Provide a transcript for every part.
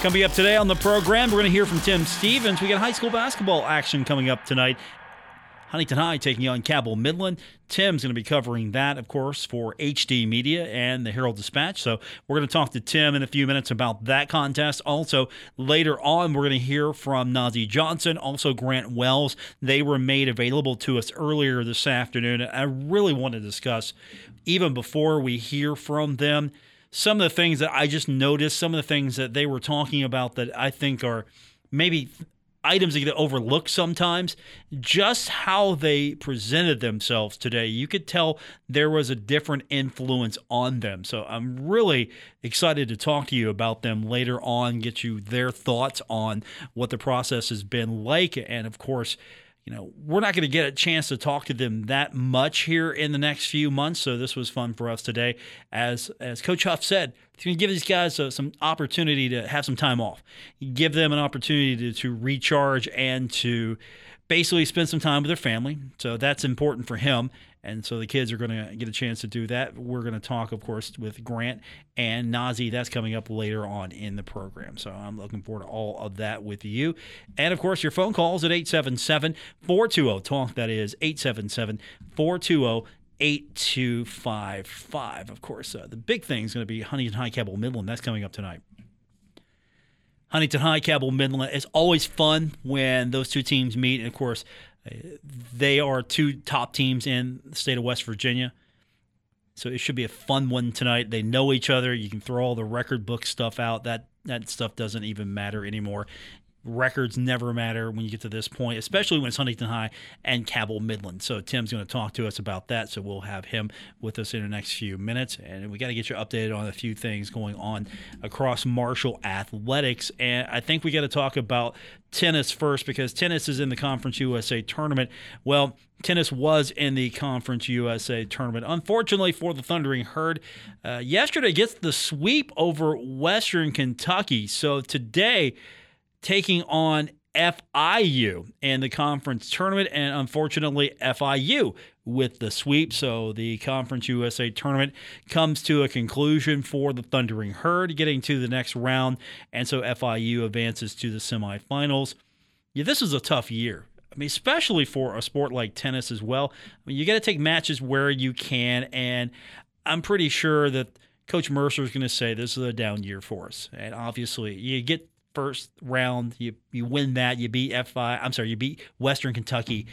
Coming up today on the program, we're going to hear from Tim Stephens. We got high school basketball action coming up tonight. Huntington High taking on Cabell Midland. Tim's going to be covering that, of course, for HD Media and the Herald Dispatch. So we're going to talk to Tim in a few minutes about that contest. Also, later on, we're going to hear from Nazeeh Johnson, also Grant Wells. They were made available to us earlier this afternoon. I really want to discuss, even before we hear from them, some of the things that I just noticed, some of the things that they were talking about that I think are maybe items that get overlooked sometimes. Just how they presented themselves today, you could tell there was a different influence on them. So I'm really excited to talk to you about them later on, get you their thoughts on what the process has been like, and of course you know, we're not going to get a chance to talk to them that much here in the next few months. So this was fun for us today. As as Coach Huff said, it's going to give these guys uh, some opportunity to have some time off, give them an opportunity to, to recharge and to basically spend some time with their family. So that's important for him. And so the kids are going to get a chance to do that. We're going to talk, of course, with Grant and Nazeeh. That's coming up later on in the program. So I'm looking forward to all of that with you. And of course, your phone calls at 877 420 TALK. That is 877 420 8255. Of course, uh, the big thing is going to be Huntington High Cabell Midland. That's coming up tonight. Huntington High, Cabell Midland. It's always fun when those two teams meet. And of course, they are two top teams in the state of West Virginia. So it should be a fun one tonight. They know each other. You can throw all the record book stuff out. That that stuff doesn't even matter anymore records never matter when you get to this point, especially when it's Huntington High and Cabell Midland. So Tim's going to talk to us about that. So we'll have him with us in the next few minutes, and we got to get you updated on a few things going on across Marshall athletics. And I think we got to talk about tennis first because tennis is in the Conference USA tournament. Well, tennis was in the Conference USA tournament. Unfortunately for the Thundering Herd, uh, yesterday gets the sweep over Western Kentucky. So today taking on FIU in the conference tournament, and unfortunately, FIU with the sweep. So the Conference USA tournament comes to a conclusion for the Thundering Herd, getting to the next round, and so FIU advances to the semifinals. Yeah, this is a tough year. I mean, especially for a sport like tennis as well. I mean, you got to take matches where you can, and I'm pretty sure that Coach Mercer is going to say this is a down year for us. And obviously, you get first round. You you win that. You beat FI. I'm sorry, you beat Western Kentucky,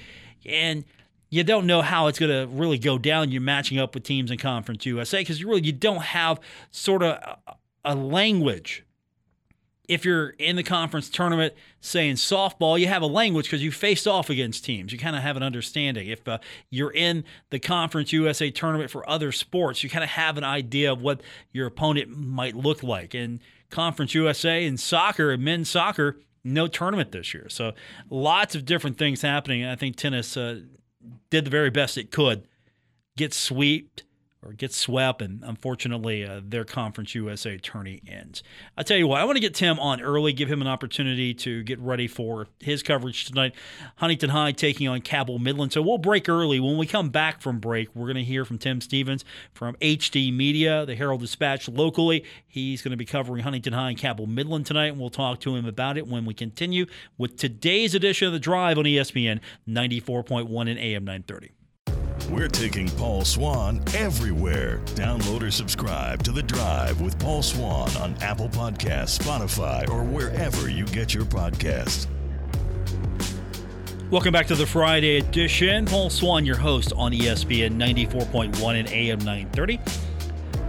and you don't know how it's going to really go down. You're matching up with teams in Conference USA because you really you don't have sort of a, a language. If you're in the conference tournament, saying softball, you have a language because you faced off against teams. You kind of have an understanding. If uh, you're in the Conference USA tournament for other sports, you kind of have an idea of what your opponent might look like. And Conference USA in soccer and men's soccer, no tournament this year. So lots of different things happening. I think tennis uh, did the very best it could get swept or get swept, and unfortunately, uh, their Conference USA tourney ends. I tell you what, I want to get Tim on early, give him an opportunity to get ready for his coverage tonight. Huntington High taking on Cabell Midland. So we'll break early. When we come back from break, we're going to hear from Tim Stephens from HD Media, the Herald Dispatch locally. He's going to be covering Huntington High and Cabell Midland tonight, and we'll talk to him about it when we continue with today's edition of The Drive on ESPN 94.1 and AM 930. We're taking Paul Swann everywhere. Download or subscribe to The Drive with Paul Swann on Apple Podcasts, Spotify, or wherever you get your podcasts. Welcome back to the Friday edition. Paul Swann, your host on ESPN 94.1 and AM 930.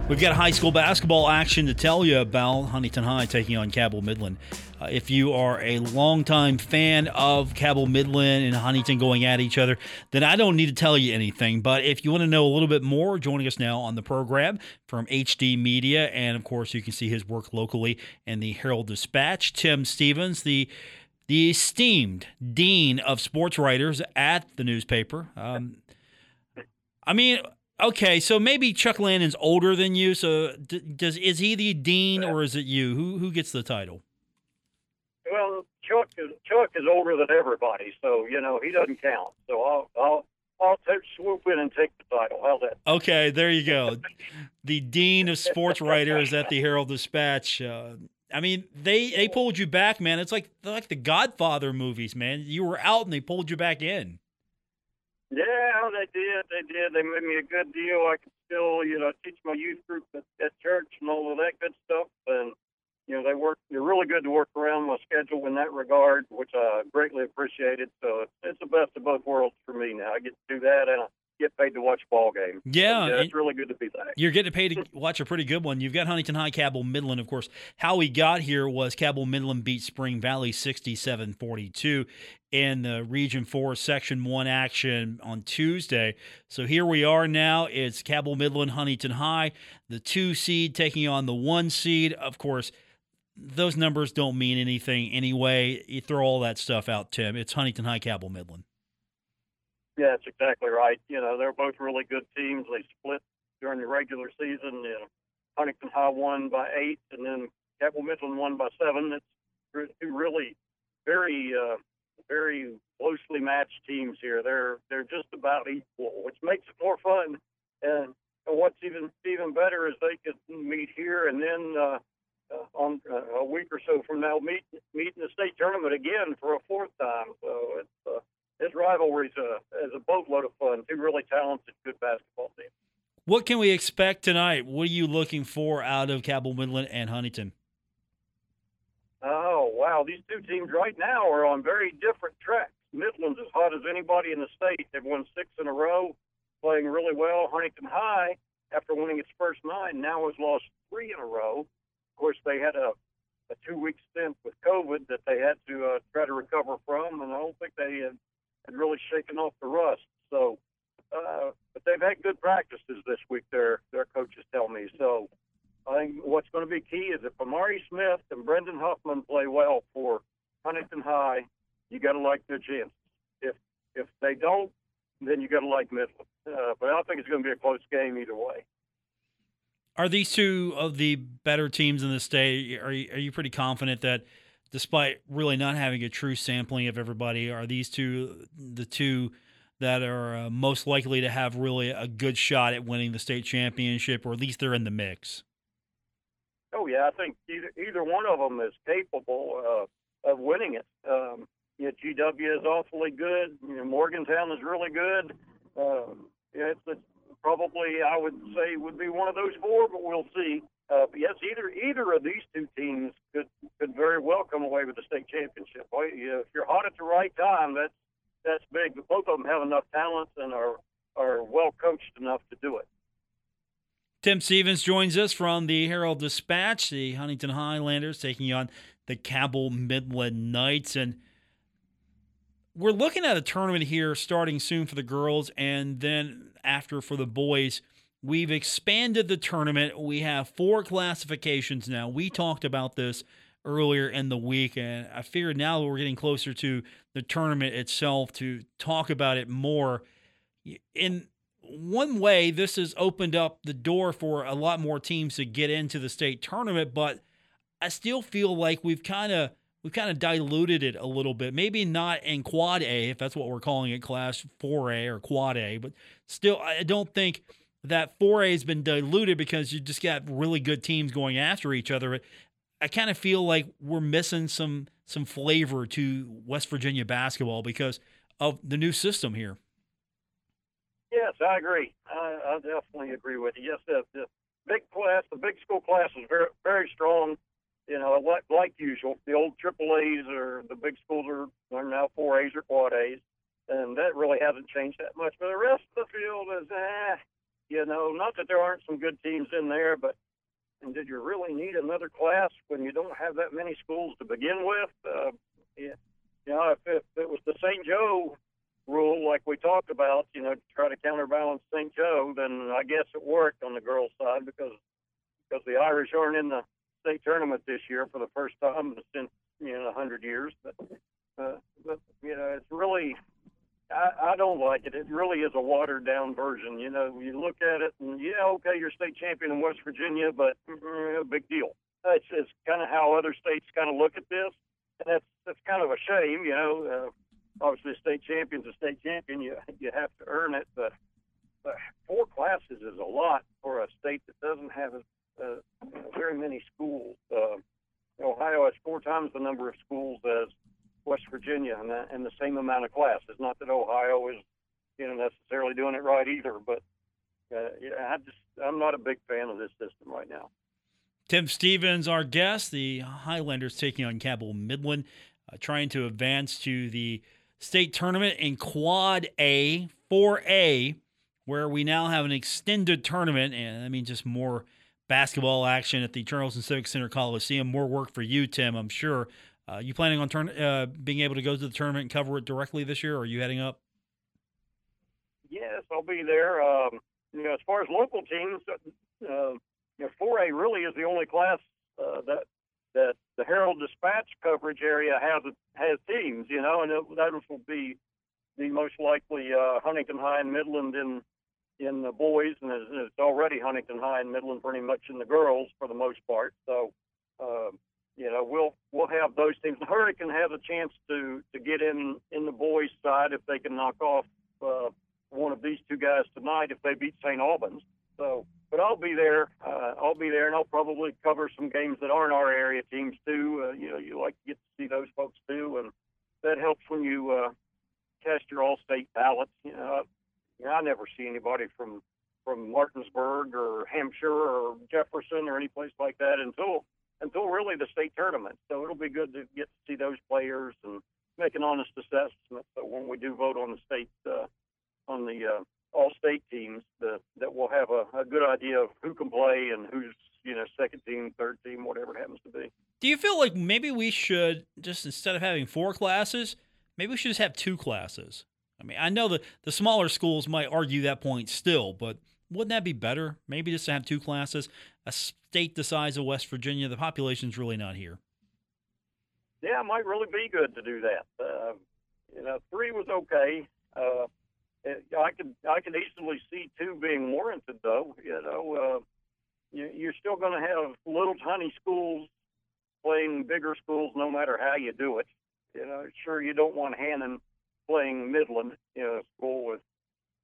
We've got high school basketball action to tell you about. Huntington High taking on Cabell Midland. Uh, if you are a longtime fan of Cabell Midland and Huntington going at each other, then I don't need to tell you anything. But if you want to know a little bit more, joining us now on the program from HD Media, and of course, you can see his work locally in the Herald Dispatch, Tim Stephens, the the esteemed dean of sports writers at the newspaper. Um, I mean, Okay, so maybe Chuck Landon's older than you. So d- does is he the dean or is it you? Who who gets the title? Well, Chuck is Chuck is older than everybody, so you know he doesn't count. So I'll I'll I'll take, swoop in and take the title. How's that? Okay, there you go. the dean of sports writers at the Herald Dispatch. Uh, I mean, they they pulled you back, man. It's like like the Godfather movies, man. You were out and they pulled you back in. Yeah, they did. They did. They made me a good deal. I could still, you know, teach my youth group at, at church and all of that good stuff. And you know, they work. They're really good to work around my schedule in that regard, which I greatly appreciated. So it's, it's the best of both worlds for me now. I get to do that, and I get paid to watch ball games. Yeah, yeah it's really good to be back. You're getting paid to watch a pretty good one. You've got Huntington High, Cabell Midland, of course. How we got here was Cabell Midland beat Spring Valley 67-42 in the Region 4 Section 1 action on Tuesday. So here we are now. It's Cabell Midland, Huntington High, the two seed taking on the one seed. Of course, those numbers don't mean anything anyway. You throw all that stuff out, Tim. It's Huntington High, Cabell Midland. Yeah, that's exactly right. You know, they're both really good teams. They split during the regular season. You know, Huntington High won by eight, and then Cabell Midland won by seven. It's two really very, uh, very closely matched teams here. They're they're just about equal, which makes it more fun. And, and what's even even better is they could meet here, and then uh, uh, on uh, a week or so from now meet meet in the state tournament again for a fourth time. It's uh, uh, is a boatload of fun. Two really talented, good basketball teams. What can we expect tonight? What are you looking for out of Cabell Midland and Huntington? Oh wow, these two teams right now are on very different tracks. Midland's as hot as anybody in the state. They've won six in a row, playing really well. Huntington High, after winning its first nine, now has lost three in a row. Of course, they had a a two week stint with COVID that they had to uh, try to recover from, and I don't think they had had really shaking off the rust. So, uh, but they've had good practices this week. Their their coaches tell me. So, I think what's going to be key is if Amari Smith and Brendan Huffman play well for Huntington High, you got to like their chances. If if they don't, then you got to like Midland. Uh, but I think it's going to be a close game either way. Are these two of the better teams in the state? Are you, are you pretty confident that? Despite really not having a true sampling of everybody, are these two the two that are uh, most likely to have really a good shot at winning the state championship, or at least they're in the mix? Oh yeah, I think either either one of them is capable uh, of winning it. Um, you know, GW is awfully good. You know, Morgantown is really good. Um, it's, it's probably I would say would be one of those four, but we'll see. Uh, yes, either either of these two teams could could very well come away with the state championship. Boy, if you're hot at the right time, that's that's big. But both of them have enough talent and are are well coached enough to do it. Tim Stephens joins us from the Herald Dispatch. The Huntington Highlanders taking on the Cabell Midland Knights, and we're looking at a tournament here starting soon for the girls, and then after for the boys. We've expanded the tournament. We have four classifications now. We talked about this earlier in the week, and I figured now that we're getting closer to the tournament itself to talk about it more. In one way, this has opened up the door for a lot more teams to get into the state tournament, but I still feel like we've kind of we've kind of diluted it a little bit. Maybe not in quad A, if that's what we're calling it, class 4A or quad A, but still, I don't think that 4A has been diluted because you just got really good teams going after each other. I kind of feel like we're missing some some flavor to West Virginia basketball because of the new system here. Yes, I agree. I, I definitely agree with you. Yes, the, the big class, the big school class is very very strong. You know, like, like usual, the old triple A's or the big schools are, are now four A's or quad A's, and that really hasn't changed that much. But the rest of the field is, eh, you know, not that there aren't some good teams in there, but and did you really need another class when you don't have that many schools to begin with? Uh, yeah, you know, if, if it was the St. Joe rule, like we talked about, you know, to try to counterbalance St. Joe, then I guess it worked on the girls' side because because the Irish aren't in the state tournament this year for the first time since you know a hundred years. But uh, but you know, it's really I, I don't like it. It really is a watered down version. You know, you look at it and yeah, okay, you're state champion in West Virginia, but mm, big deal. It's, it's kind of how other states kind of look at this, and that's that's kind of a shame. You know, uh, obviously, a state champion's a state champion. You you have to earn it, but, but four classes is a lot for a state that doesn't have uh, very many schools. Uh, Ohio has four times the number of schools as West Virginia, and, that, and the same amount of class. It's Not that Ohio is, you know, necessarily doing it right either, but uh, I just I'm not a big fan of this system right now. Tim Stephens, our guest, the Highlanders taking on Cabell Midland, uh, trying to advance to the state tournament in Quad A, 4A, where we now have an extended tournament, and I mean just more basketball action at the Charleston Civic Center Coliseum. More work for you, Tim, I'm sure. Uh, you planning on turn, uh, being able to go to the tournament and cover it directly this year, or are you heading up? Yes, I'll be there. Um, you know, as far as local teams, uh, you know, 4A really is the only class uh, that that the Herald Dispatch coverage area has has teams. You know, and it, that will be the most likely uh, Huntington High and Midland in in the boys, and it's, it's already Huntington High and Midland pretty much in the girls for the most part. So, uh, you know, we'll we'll have those teams. Hurricane has a chance to to get in in the boys' side if they can knock off uh, one of these two guys tonight if they beat St. Albans. So but I'll be there. Uh, I'll be there, and I'll probably cover some games that aren't our area teams too. Uh, you know, you like to get to see those folks too, and that helps when you uh, cast your all-state ballots. You know, you know, I never see anybody from from Martinsburg or Hampshire or Jefferson or any place like that until until really the state tournament. So it'll be good to get to see those players and make an honest assessment. So when we do vote on the state uh, on the uh, all state teams that that will have a, a good idea of who can play and who's you know second team, third team, whatever it happens to be. Do you feel like maybe we should just instead of having four classes, maybe we should just have two classes? I mean, I know that the smaller schools might argue that point still, but wouldn't that be better? Maybe just to have two classes. State the size of West Virginia, the population's really not here. Yeah, it might really be good to do that. Uh, you know, three was okay. Uh, I could I could easily see two being warranted, though. You know, uh, you, you're still going to have little tiny schools playing bigger schools, no matter how you do it. You know, sure you don't want Hannan playing Midland, you know, school with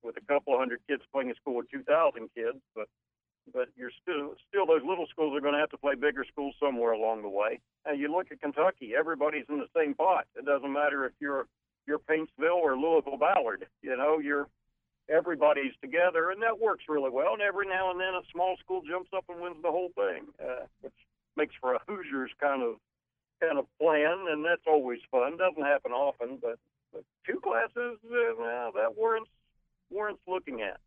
with a couple hundred kids playing a school with 2,000 kids, but but you're still still those little schools are going to have to play bigger schools somewhere along the way. And you look at Kentucky, everybody's in the same pot. It doesn't matter if you're you're Paintsville or Louisville Ballard. You know, you're everybody's together, and that works really well. And every now and then, a small school jumps up and wins the whole thing, uh, which makes for a Hoosiers kind of kind of plan, and that's always fun. Doesn't happen often, but, but two classes, uh, well, that warrants warrants looking at.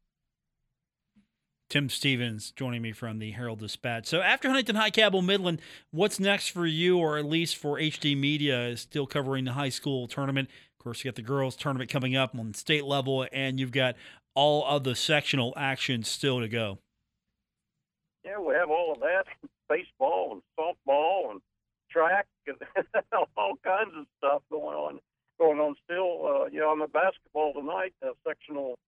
Tim Stephens joining me from the Herald Dispatch. So after Huntington High Cabell Midland, what's next for you, or at least for HD Media, is still covering the high school tournament Of course, you got the girls tournament coming up on state level, and you've got all of the sectional action still to go. Yeah, we have all of that: baseball and softball and track and all kinds of stuff going on. Going on still. Uh, you know, I'm at basketball tonight, a sectional.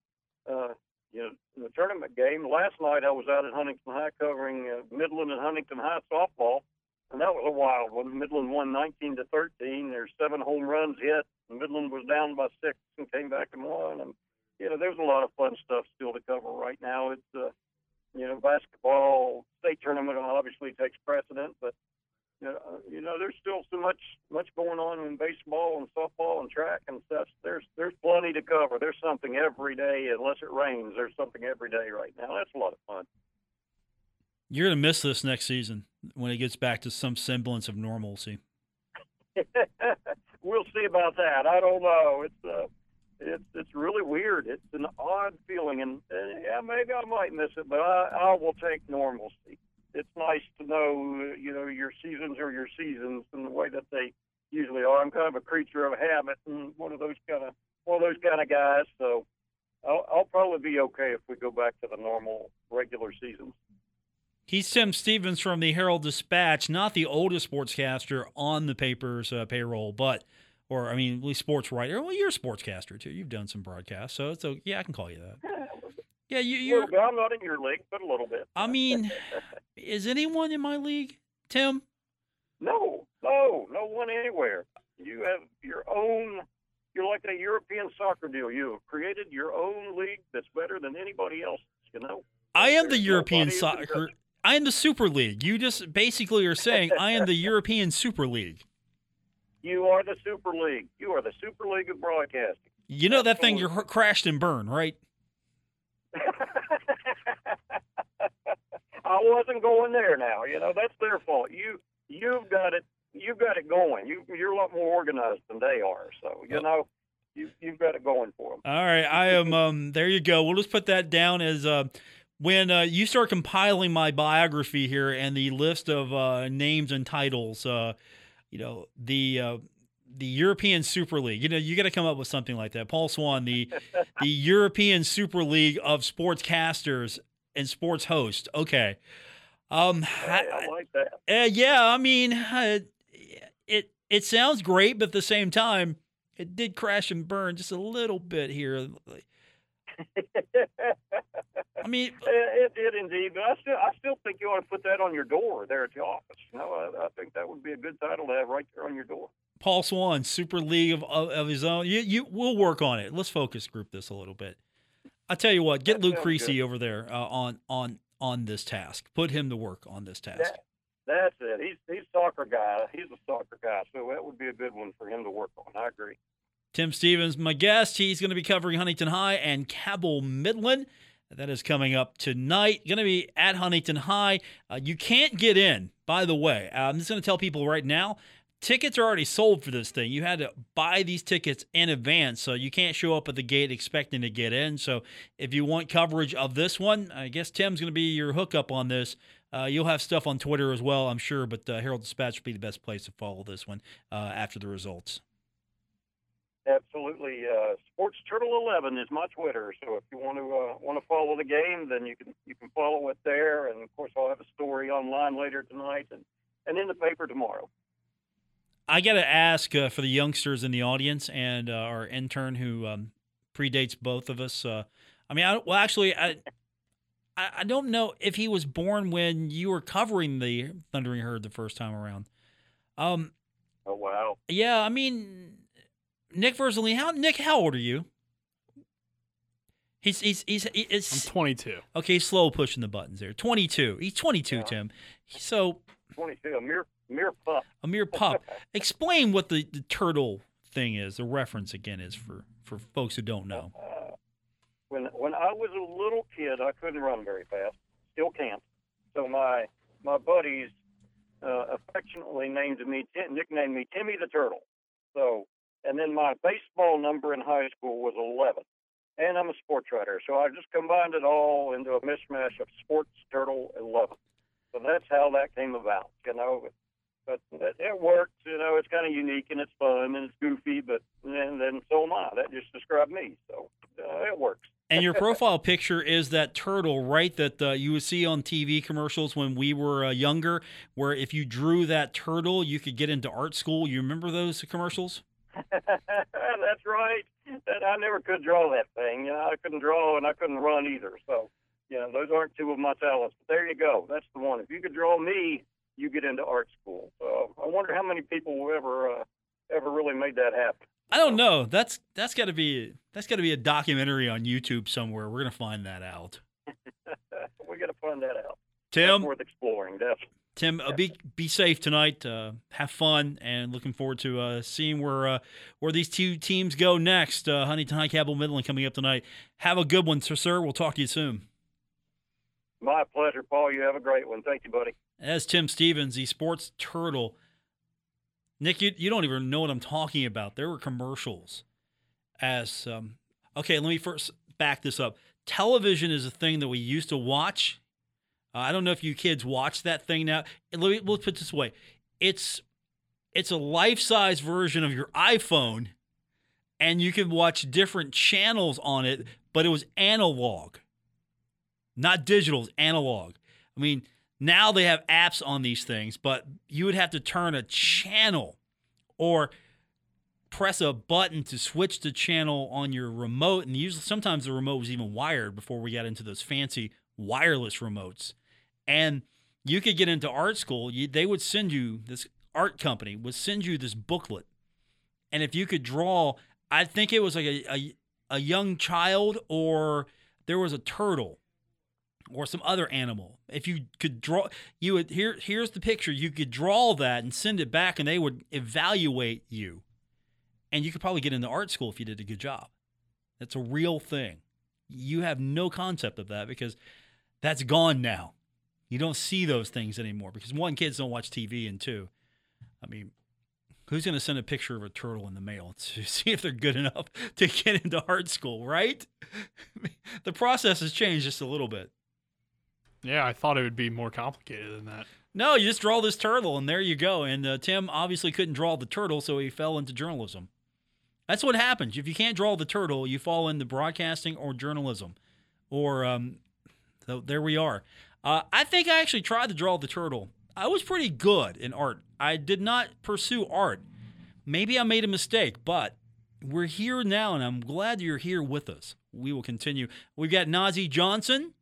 Uh, you know, the tournament game. Last night I was out at Huntington High covering uh, Midland and Huntington High softball, and that was a wild one. Midland won 19 to 13. There's seven home runs hit. Midland was down by six and came back and won. And you know, there's a lot of fun stuff still to cover right now. It's uh, you know, basketball state tournament obviously takes precedent, but you know, you know, there's still so much much going on in baseball and softball and track and stuff. There's there's plenty to cover. There's something every day, unless it rains. There's something every day right now. That's a lot of fun. You're gonna miss this next season when it gets back to some semblance of normalcy. we'll see about that. I don't know. It's uh, it's it's really weird. It's an odd feeling, and, and yeah, maybe I might miss it, but I, I will take normalcy. It's nice to know, you know, your seasons are your seasons, and the way that they usually are. I'm kind of a creature of habit, and one of those kind of one of those kind of guys. So I'll, I'll probably be okay if we go back to the normal regular seasons. He's Tim Stephens from the Herald Dispatch, not the oldest sportscaster on the paper's uh, payroll, but, or I mean, at least sports writer. Well, you're a sportscaster too. You've done some broadcasts, so so yeah, I can call you that. Yeah, you, you're. I'm not in your league, but a little bit. I mean, is anyone in my league, Tim? No, no, no one anywhere. You have your own. You're like a European soccer deal. You have created your own league that's better than anybody else. You know. I am the European soccer. I am the Super League. You just basically are saying I am the European Super League. You are the Super League. You are the Super League of broadcasting. You know that thing you crashed and burned, right? I wasn't going there now. You know, that's their fault. You you've got it you've got it going. You you're a lot more organized than they are. So, you know, you you've got it going for them. All right, I am um there you go. We'll just put that down as uh when uh, you start compiling my biography here and the list of uh, names and titles, uh, you know the uh, the European Super League. You know, you got to come up with something like that. Paul Swann, the the European Super League of sportscasters and sports hosts. Okay. Um, Hey, I like that. uh, yeah, I mean, uh, it it sounds great, but at the same time, it did crash and burn just a little bit here. I mean, It did indeed, but I still I still think you ought to put that on your door there at the office. You know, I, I think that would be a good title to have right there on your door. Paul Swann, Super League of, of, of his own. You, you, we'll work on it. Let's focus group this a little bit. I tell you what, get That Luke Creasy over there uh, on on on this task. Put him to work on this task. That, that's it. He's he's a soccer guy. He's a soccer guy, so that would be a good one for him to work on. I agree. Tim Stephens, my guest. He's going to be covering Huntington High and Cabell Midland. That is coming up tonight. Going to be at Huntington High. Uh, you can't get in, by the way. Uh, I'm just going to tell people right now tickets are already sold for this thing. You had to buy these tickets in advance, so you can't show up at the gate expecting to get in. So if you want coverage of this one, I guess Tim's going to be your hookup on this. Uh, you'll have stuff on Twitter as well, I'm sure, but uh, Herald Dispatch will be the best place to follow this one uh, after the results. Absolutely. Uh, Sports Turtle Eleven is my Twitter, so if you want to uh, want to follow the game, then you can you can follow it there. And of course, I'll have a story online later tonight and and in the paper tomorrow. I got to ask uh, for the youngsters in the audience and uh, our intern who um, predates both of us. Uh, I mean, I, well, actually, I, I I don't know if he was born when you were covering the Thundering Herd the first time around. Um, Oh wow! yeah, I mean, Nick Verzolini, how Nick, how old are you? He's he's he's I'm 22. okay. Slow pushing the buttons there. Twenty two. He's twenty two, Yeah. Tim. So Twenty two, a mere mere pup. a mere pup. Explain what the, the turtle thing is. The reference again is for for folks who don't know. Uh, when when I was a little kid, I couldn't run very fast. Still can't. So my my buddies uh, affectionately named me nicknamed me Timmy the Turtle. So and then my baseball number in high school was 11. And I'm a sports writer, so I just combined it all into a mishmash of Sports Turtle 11. So that's how that came about, you know. But it, it works, you know. It's kind of unique and it's fun and it's goofy, but and then so am I. That just described me, so uh, it works. And your profile picture is that turtle, right? That uh, you would see on TV commercials when we were uh, younger, where if you drew that turtle, you could get into art school. You remember those commercials? That's right. That I never could draw that thing. You know, I couldn't draw and I couldn't run either. So, you know, those aren't two of my talents. But there you go. That's the one. If you could draw me, you get into art school. So I wonder how many people ever uh, ever really made that happen. I don't know. That's that's got to be that's got to be a documentary on YouTube somewhere. We're gonna find that out. we got to find that out. Tim, That's worth exploring, definitely. Tim, uh, be be safe tonight. Uh, have fun, and looking forward to uh, seeing where uh, where these two teams go next. Uh, Huntington High, Cabell Midland coming up tonight. Have a good one, sir. Sir, we'll talk to you soon. My pleasure, Paul. You have a great one. Thank you, buddy. As Tim Stephens, the sports turtle. Nick, you, you don't even know what I'm talking about. There were commercials. As um, okay, let me first back this up. Television is a thing that we used to watch. Uh, I don't know if you kids watch that thing now. Let me let's put this way: it's it's a life size version of your iPhone, and you can watch different channels on it. But it was analog, not digital. Analog. I mean, now they have apps on these things, but you would have to turn a channel or press a button to switch the channel on your remote. And usually, sometimes the remote was even wired before we got into those fancy wireless remotes. And you could get into art school. You, they would send you this art company would send you this booklet, and if you could draw, I think it was like a, a, a young child or there was a turtle or some other animal. If you could draw, you would here. Here's the picture. You could draw that and send it back, and they would evaluate you. And you could probably get into art school if you did a good job. That's a real thing. You have no concept of that because that's gone now. You don't see those things anymore because one, kids don't watch TV, and two, I mean, who's going to send a picture of a turtle in the mail to see if they're good enough to get into art school, right? the process has changed just a little bit. Yeah, I thought it would be more complicated than that. No, you just draw this turtle, and there you go. And uh, Tim obviously couldn't draw the turtle, so he fell into journalism. That's what happens. If you can't draw the turtle, you fall into broadcasting or journalism. Or, um, so there we are. Uh, I think I actually tried to draw the turtle. I was pretty good in art. I did not pursue art. Maybe I made a mistake, but we're here now, and I'm glad you're here with us. We will continue. We've got Nazeeh Johnson.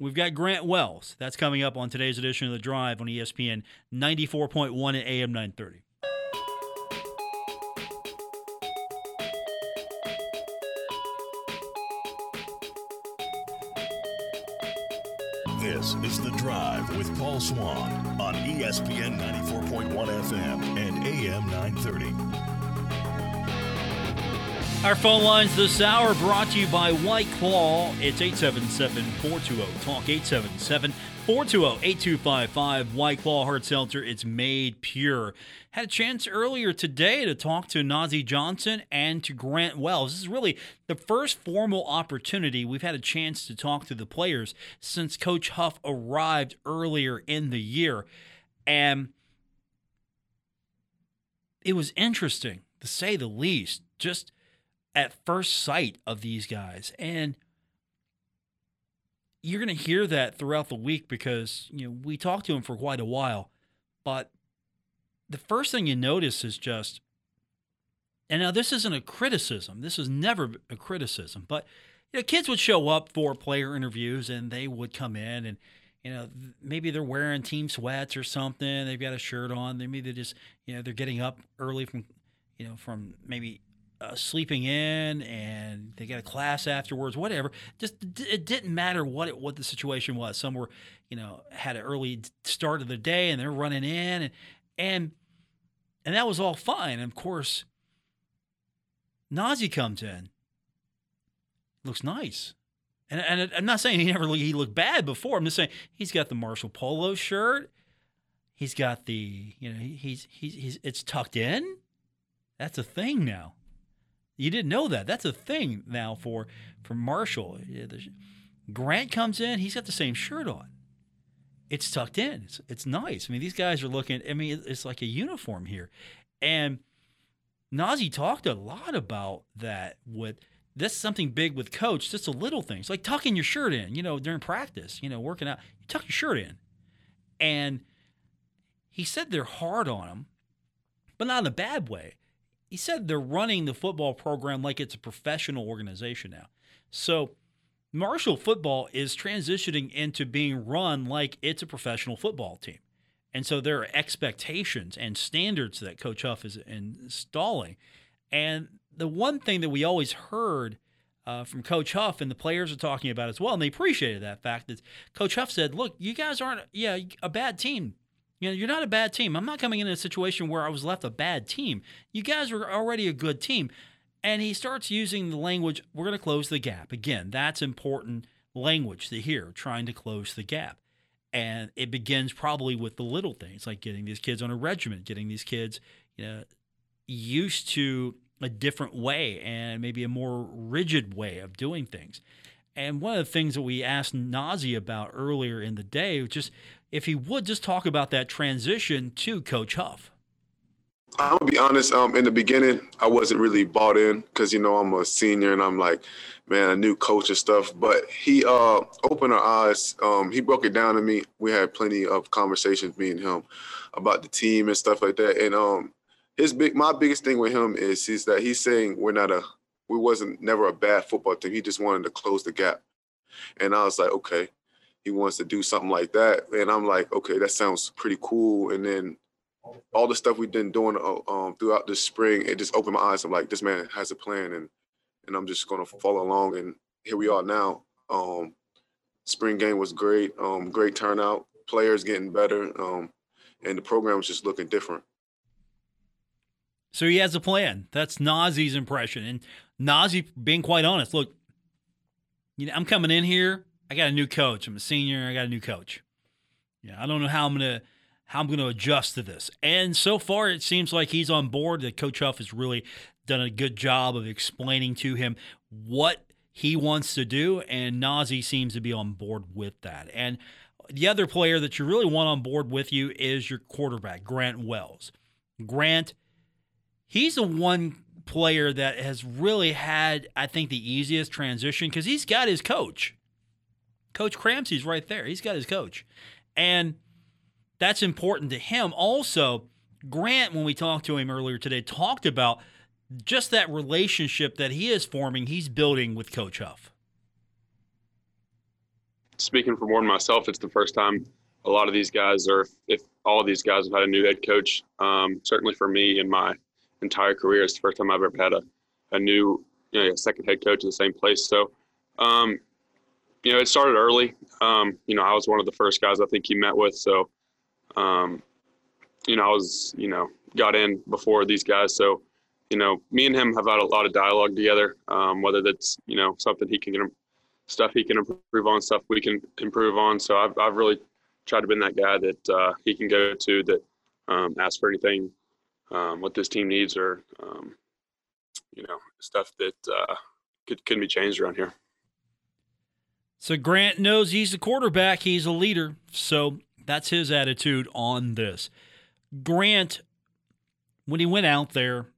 We've got Grant Wells. That's coming up on today's edition of The Drive on ESPN 94.1 and AM 930. This is The Drive with Paul Swann on ESPN 94.1 FM and AM 930. Our phone lines this hour brought to you by White Claw. It's 877 420 Talk 877 420 8255. White Claw Hard Seltzer. It's made pure. Had a chance earlier today to talk to Nazeeh Johnson and to Grant Wells. This is really the first formal opportunity we've had a chance to talk to the players since Coach Huff arrived earlier in the year. And it was interesting, to say the least. Just at first sight of these guys. And you're going to hear that throughout the week because, you know, we talked to him for quite a while. But the first thing you notice is just, and now this isn't a criticism, this is never a criticism, but, you know, kids would show up for player interviews and they would come in and, you know, maybe they're wearing team sweats or something. They've got a shirt on. They maybe they just, you know, they're getting up early from, you know, from maybe uh, sleeping in and they got a class afterwards, whatever. Just it didn't matter what it, what the situation was. Some were, you know, had an early start of the day and they're running in and and and that was all fine. And of course, Nazeeh comes in, looks nice. And, and I'm not saying he never he looked bad before. I'm just saying he's got the Marshall Polo shirt. He's got the you know he's he's he's it's tucked in. That's a thing now. You didn't know that. That's a thing now for for Marshall. Grant comes in, he's got the same shirt on. It's tucked in. It's it's nice. I mean, these guys are looking. I mean, it's like a uniform here, and Nazeeh talked a lot about that. With this something big with coach, just a little things like tucking your shirt in. You know, during practice, you know, working out, you tuck your shirt in, and he said they're hard on him, but not in a bad way he said they're running the football program like it's a professional organization now. So Marshall football is transitioning into being run like it's a professional football team. And so there are expectations and standards that Coach Huff is installing. And the one thing that we always heard uh, from Coach Huff and the players are talking about as well, and they appreciated that fact that Coach Huff said, "Look, you guys aren't yeah a bad team. You know, you're not a bad team. I'm not coming in a situation where I was left a bad team. You guys are already a good team. And he starts using the language, we're going to close the gap. Again, that's important language to hear, trying to close the gap. And it begins probably with the little things, like getting these kids on a regimen, getting these kids, you know, used to a different way and maybe a more rigid way of doing things. And one of the things that we asked Nazeeh about earlier in the day just if he would just talk about that transition to Coach Huff. I'm gonna be honest. Um, in the beginning, I wasn't really bought in because you know I'm a senior and I'm like, man, a new coach and stuff. But he uh, opened our eyes. Um, he broke it down to me. We had plenty of conversations, me and him, about the team and stuff like that. And um, his big, my biggest thing with him is is that he's saying we're not a, we wasn't never a bad football team. He just wanted to close the gap. And I was like, okay, he wants to do something like that. And I'm like, okay, that sounds pretty cool. And then all the stuff we've been doing uh, um, throughout the spring, it just opened my eyes. I'm like, this man has a plan, and and I'm just gonna follow along. And here we are now. Um, spring game was great. Um, great turnout. Players getting better. Um, and the program was just looking different. So he has a plan. That's Nazeeh's impression. And Nazeeh being quite honest, look, you know, I'm coming in here. I got a new coach. I'm a senior. I got a new coach. Yeah, I don't know how I'm gonna how I'm gonna adjust to this. And so far, it seems like he's on board. That Coach Huff has really done a good job of explaining to him what he wants to do, and Nazeeh seems to be on board with that. And the other player that you really want on board with you is your quarterback, Grant Wells. Grant, he's the one player that has really had, I think, the easiest transition because he's got his coach. Coach Cramsey's right there. He's got his coach. And that's important to him. Also, Grant, when we talked to him earlier today, talked about just that relationship that he is forming, he's building with Coach Huff. Speaking for more than myself, it's the first time a lot of these guys, or if all of these guys have had a new head coach. Um, certainly for me in my entire career, it's the first time I've ever had a, a new, you know, a second head coach in the same place. So, um, you know, it started early. Um, you know, I was one of the first guys I think he met with. So, um, you know, I was, you know, got in before these guys. So, you know, me and him have had a lot of dialogue together. Um, whether that's you know something he can get, stuff he can improve on, stuff we can improve on. So I've I've really tried to be that guy that uh, he can go to that um, ask for anything um, what this team needs or um, you know stuff that uh, could can be changed around here. So Grant knows he's the quarterback, he's a leader, so that's his attitude on this. Grant, when he went out there,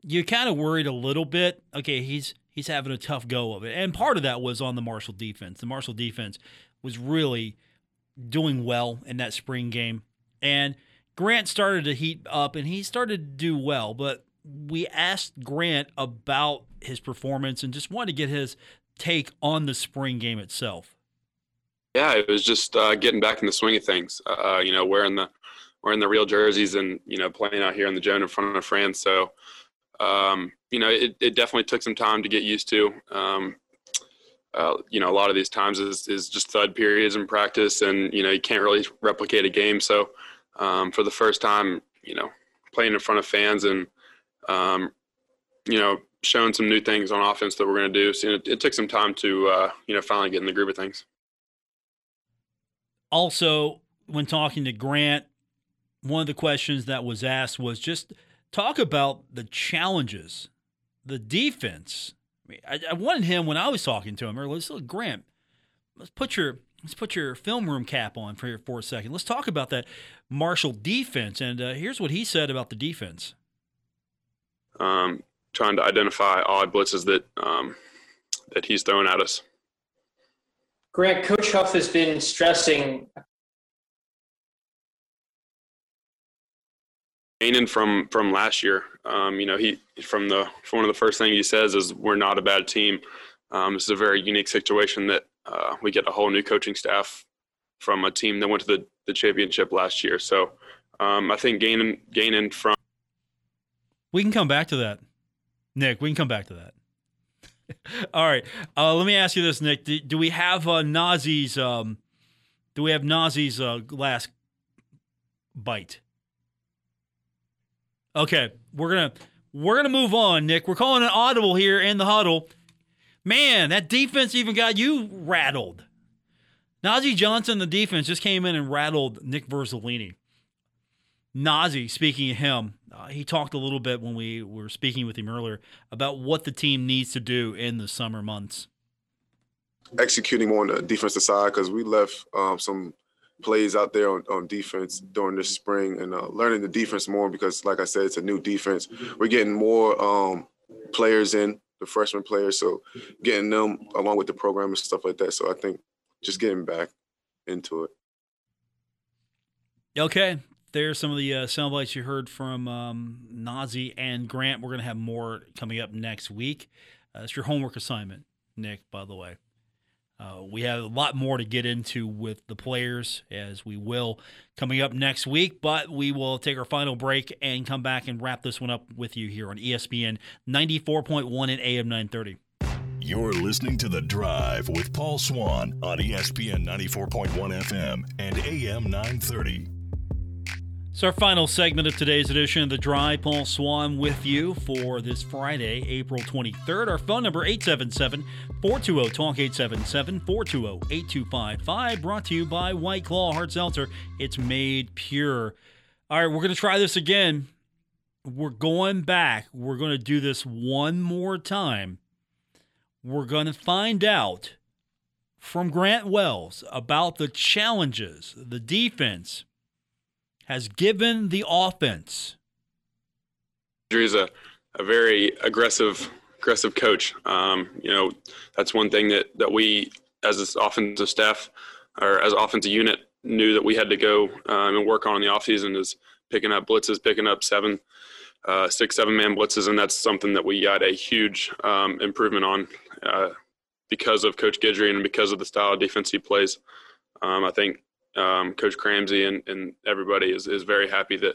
you kind of worried a little bit. Okay, he's he's having a tough go of it, and part of that was on the Marshall defense. The Marshall defense was really doing well in that spring game, and Grant started to heat up, and he started to do well. But we asked Grant about his performance and just wanted to get his take on the spring game itself. Yeah, it was just uh, getting back in the swing of things. Uh, you know, wearing the wearing the real jerseys and you know playing out here in the Joan in front of friends. So um, you know, it, it definitely took some time to get used to. Um, uh, you know, a lot of these times is, is just thud periods in practice, and you know, you can't really replicate a game. So, um, for the first time, you know, playing in front of fans and um, you know, showing some new things on offense that we're going to do. So it, it, took some time to uh, you know finally get in the groove of things. Also, when talking to Grant, one of the questions that was asked was just talk about the challenges, the defense. I, mean, I, I wanted him when I was talking to him earlier. Let's look, Grant. Let's put your let's put your film room cap on for for a second. Let's talk about that Marshall defense. And uh, here's what he said about the defense. Um, trying to identify odd blitzes that um, that he's throwing at us. Grant, Coach Huff has been stressing Gaining from from last year. Um, you know, he from the from one of the first things he says is we're not a bad team. Um, this is a very unique situation that uh, we get a whole new coaching staff from a team that went to the, the championship last year. So um, I think gaining gaining from. We can come back to that, Nick. We can come back to that. All right. Uh, let me ask you this, Nick. Do, do we have uh, Nazeeh's? Um, do we have Nazeeh's uh, last bite? Okay, we're gonna we're gonna move on, Nick. We're calling an audible here in the huddle. Man, that defense even got you rattled. Nazeeh Johnson, the defense, just came in and rattled Nick Verzolini. Nazeeh, speaking of him, uh, he talked a little bit when we were speaking with him earlier about what the team needs to do in the summer months. Executing more on the defensive side because we left um, some plays out there on, on defense during this spring and uh, learning the defense more because, like I said, it's a new defense. We're getting more um, players in, the freshman players, so getting them along with the program and stuff like that. So I think just getting back into it. Okay. There's some of the uh, sound bites you heard from um, Nazeeh and Grant. We're going to have more coming up next week. Uh, it's your homework assignment, Nick, by the way. Uh, we have a lot more to get into with the players as we will coming up next week, but we will take our final break and come back and wrap this one up with you here on ESPN 94.1 and AM 930. You're listening to The Drive with Paul Swann on ESPN 94.1 FM and AM 930. It's our final segment of today's edition of The Drive. Paul Swann with you for this Friday, April 23rd. Our phone number 877 420 TALK 877 420 8255. Brought to you by White Claw Hard Seltzer. It's made pure. All right, we're going to try this again. We're going back. We're going to do this one more time. We're going to find out from Grant Wells about the challenges the defense has given the offense. Drew's a, a very aggressive aggressive coach. Um, you know, that's one thing that, that we as this offensive staff or as offensive unit knew that we had to go um, and work on in the offseason is picking up blitzes, picking up seven, uh, six, seven man blitzes. And that's something that we got a huge um, improvement on uh, because of Coach Guidry and because of the style of defense he plays. Um, I think um, Coach Cramsey and, and everybody is, is very happy that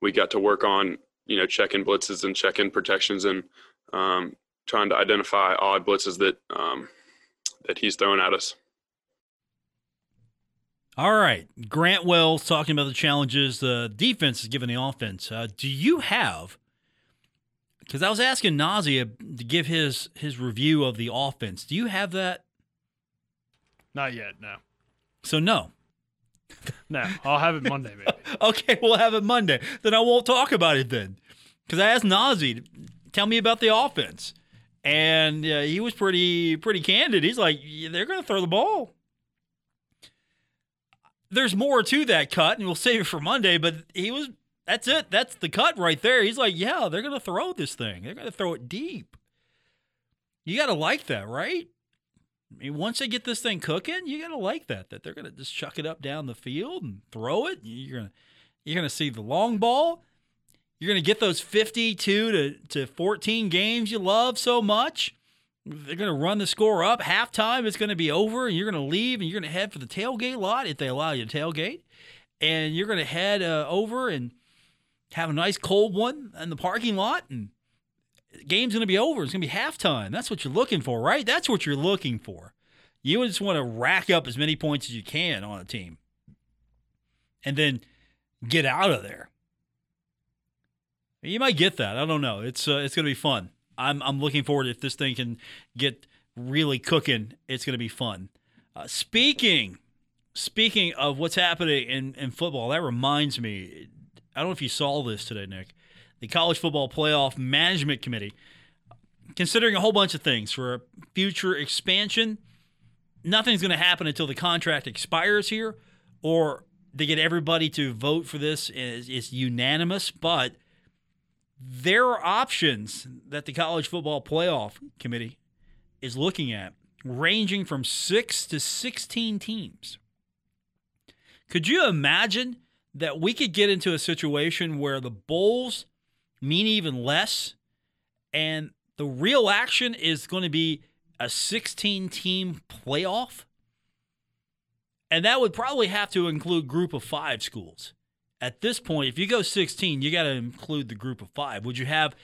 we got to work on, you know, checking blitzes and checking protections and um, trying to identify odd blitzes that um, that he's throwing at us. All right, Grant Wells talking about the challenges the defense is giving the offense. Uh, do you have? Because I was asking Nazeeh to give his his review of the offense. Do you have that? Not yet, no. So no. No, I'll have it Monday, maybe. okay, we'll have it Monday. Then I won't talk about it then, because I asked Nazeeh tell me about the offense, and uh, he was pretty pretty candid. He's like, they're going to throw the ball. There's more to that cut, and we'll save it for Monday. But he was that's it. That's the cut right there. He's like, yeah, they're going to throw this thing. They're going to throw it deep. You got to like that, right? I mean, once they get this thing cooking, you gotta like that. That they're gonna just chuck it up down the field and throw it. You're gonna you're gonna see the long ball. You're gonna get those 52 to, to 14 games you love so much. They're gonna run the score up. Halftime, it's gonna be over, and you're gonna leave and you're gonna head for the tailgate lot if they allow you to tailgate. And you're gonna head uh, over and have a nice cold one in the parking lot and game's going to be over. It's going to be halftime. That's what you're looking for, right? That's what you're looking for. You just want to rack up as many points as you can on a team and then get out of there. You might get that. I don't know. It's uh, it's going to be fun. I'm I'm looking forward if this thing can get really cooking. It's going to be fun. Uh, speaking speaking of what's happening in, in football, that reminds me. I don't know if you saw this today, Nick the College Football Playoff Management Committee, considering a whole bunch of things for a future expansion. Nothing's going to happen until the contract expires here, or they get everybody to vote for this. It's, it's unanimous, but there are options that the College Football Playoff Committee is looking at, ranging from six to 16 teams. Could you imagine that we could get into a situation where the Bulls mean even less. And the real action is going to be a 16 team playoff. And that would probably have to include group of five schools. At this point, if you go 16, you got to include the group of five. Would you have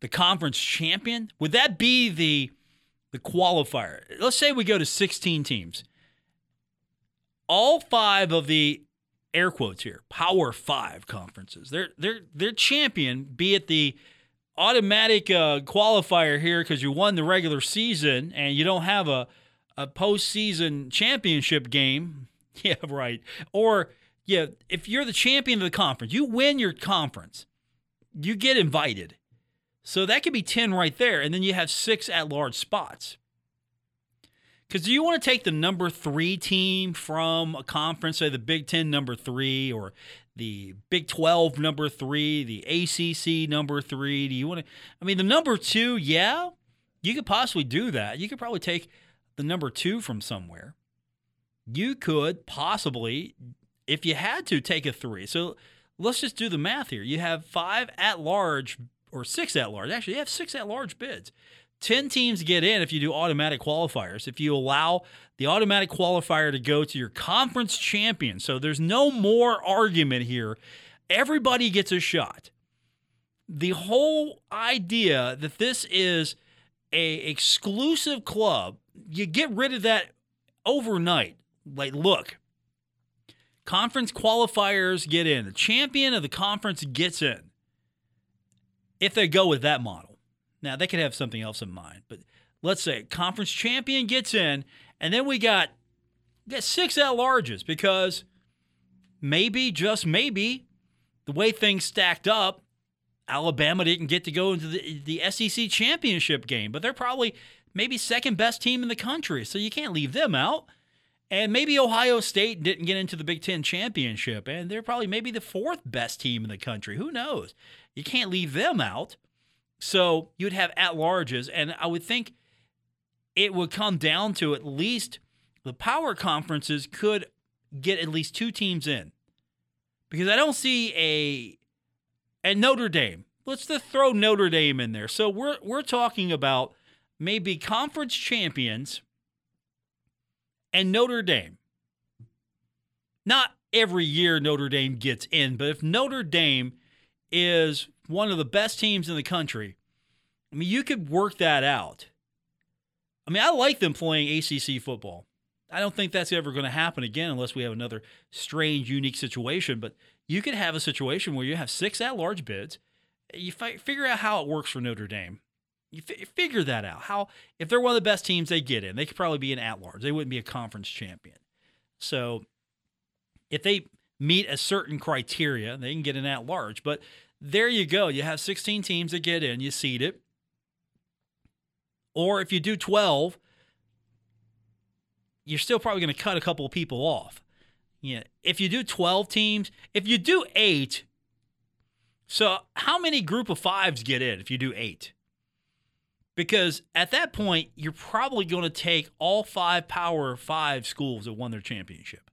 the conference champion? Would that be the the qualifier? Let's say we go to 16 teams. All five of the air quotes here, Power Five conferences. They're they're they're champion, be it the automatic uh, qualifier here because you won the regular season and you don't have a a postseason championship game. Yeah, right. Or yeah, if you're the champion of the conference, you win your conference, you get invited. So that could be 10 right there. And then you have six at large spots. Because do you want to take the number three team from a conference, say the Big Ten number three, or the Big 12 number three, the ACC number three? Do you want to? I mean, the number two, yeah, you could possibly do that. You could probably take the number two from somewhere. You could possibly, if you had to, take a three. So let's just do the math here. You have five at large or six at large. Actually, you have six at large bids. 10 teams get in if you do automatic qualifiers. If you allow the automatic qualifier to go to your conference champion. So there's no more argument here. Everybody gets a shot. The whole idea that this is a exclusive club, you get rid of that overnight. Like, look, conference qualifiers get in. The champion of the conference gets in. If they go with that model. Now, they could have something else in mind, but let's say conference champion gets in, and then we got, we got six at larges because maybe, just maybe, the way things stacked up, Alabama didn't get to go into the, the SEC championship game, but they're probably maybe second best team in the country, so you can't leave them out. And maybe Ohio State didn't get into the Big Ten championship, and they're probably maybe the fourth best team in the country. Who knows? You can't leave them out. So you'd have at larges, and I would think it would come down to at least the power conferences could get at least two teams in. Because I don't see a and Notre Dame. Let's just throw Notre Dame in there. So we're we're talking about maybe conference champions and Notre Dame. Not every year Notre Dame gets in, but if Notre Dame is one of the best teams in the country, I mean, you could work that out. I mean, I like them playing ACC football. I don't think that's ever going to happen again unless we have another strange, unique situation. But you could have a situation where you have six at large bids. You fi- figure out how it works for Notre Dame. You fi- figure that out. How if they're one of the best teams, they get in. They could probably be an at large. They wouldn't be a conference champion. So if they meet a certain criteria, they can get an at large. But there you go. You have 16 teams that get in. You seed it. Or if you do 12, you're still probably going to cut a couple of people off. Yeah. If you do 12 teams, if you do eight, so how many group of fives get in if you do eight? Because at that point, you're probably going to take all five Power Five schools that won their championship.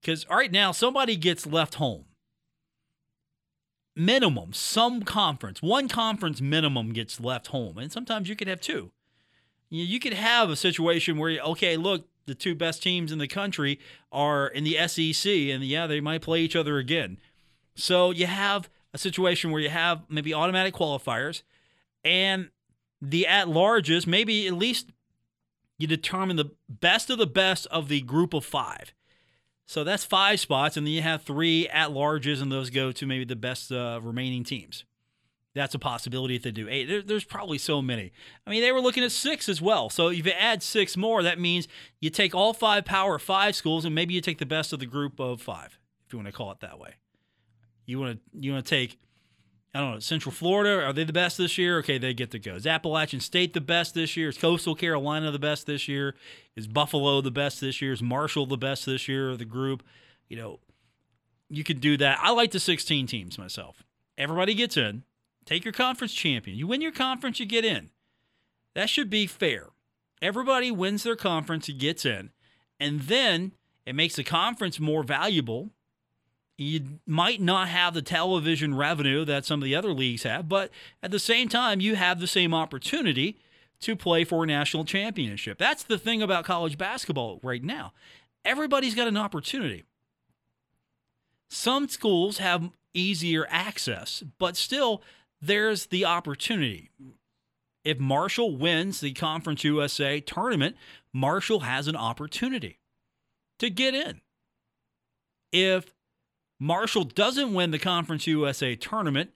Because right now, somebody gets left home. Minimum, some conference, one conference minimum gets left home. And sometimes you could have two. You, could have a situation where, okay, look, the two best teams in the country are in the SEC, and yeah, they might play each other again. So you have a situation where you have maybe automatic qualifiers, and the at larges, maybe at least you determine the best of the best of the group of five. So that's five spots, and then you have three at larges, and those go to maybe the best uh, remaining teams. That's a possibility if they do eight. There, there's probably so many. I mean, they were looking at six as well. So if you add six more, that means you take all five Power Five schools, and maybe you take the best of the group of five, if you want to call it that way. You want to you want to take, I don't know, Central Florida. Are they the best this year? Okay, they get to go. Is Appalachian State the best this year? Is Coastal Carolina the best this year? Is Buffalo the best this year? Is Marshall the best this year of the group? You know, you could do that. I like the 16 teams myself. Everybody gets in. Take your conference champion. You win your conference, you get in. That should be fair. Everybody wins their conference, gets in. And then it makes the conference more valuable. You might not have the television revenue that some of the other leagues have, but at the same time, you have the same opportunity to play for a national championship. That's the thing about college basketball right now. Everybody's got an opportunity. Some schools have easier access, but still, there's the opportunity. If Marshall wins the Conference USA tournament, Marshall has an opportunity to get in. If Marshall doesn't win the Conference USA tournament,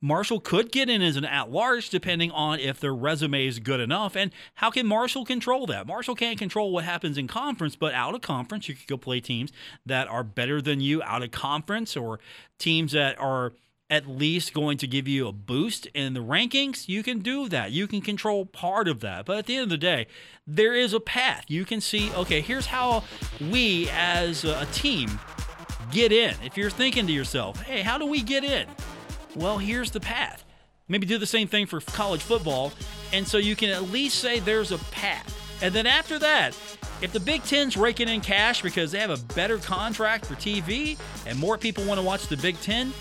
Marshall could get in as an at large depending on if their resume is good enough. And how can Marshall control that? Marshall can't control what happens in conference, but out of conference, you could go play teams that are better than you out of conference or teams that are at least going to give you a boost in the rankings, you can do that. You can control part of that. But at the end of the day, there is a path. You can see, okay, here's how we as a team get in. If you're thinking to yourself, hey, how do we get in? Well, here's the path. Maybe do the same thing for college football. And so you can at least say there's a path. And then after that, if the Big Ten's raking in cash because they have a better contract for TV and more people want to watch the Big Ten,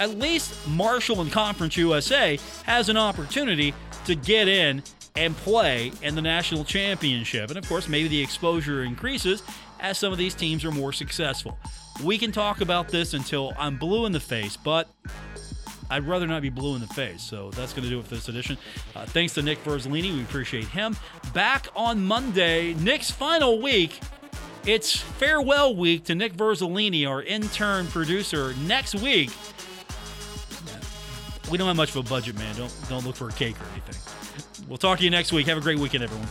at least Marshall and Conference USA has an opportunity to get in and play in the national championship. And of course, maybe the exposure increases as some of these teams are more successful. We can talk about this until I'm blue in the face, but I'd rather not be blue in the face. So that's going to do it for this edition. Uh, thanks to Nick Verzolini. We appreciate him. Back on Monday, Nick's final week. It's farewell week to Nick Verzolini, our intern producer. Next week, we don't have much of a budget, man. Don't don't look for a cake or anything. We'll talk to you next week. Have a great weekend, everyone.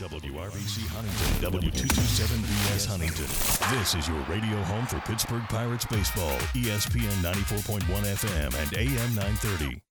WRVC Huntington, W227BS Huntington. This is your radio home for Pittsburgh Pirates baseball, ESPN 94.1 FM and AM 930.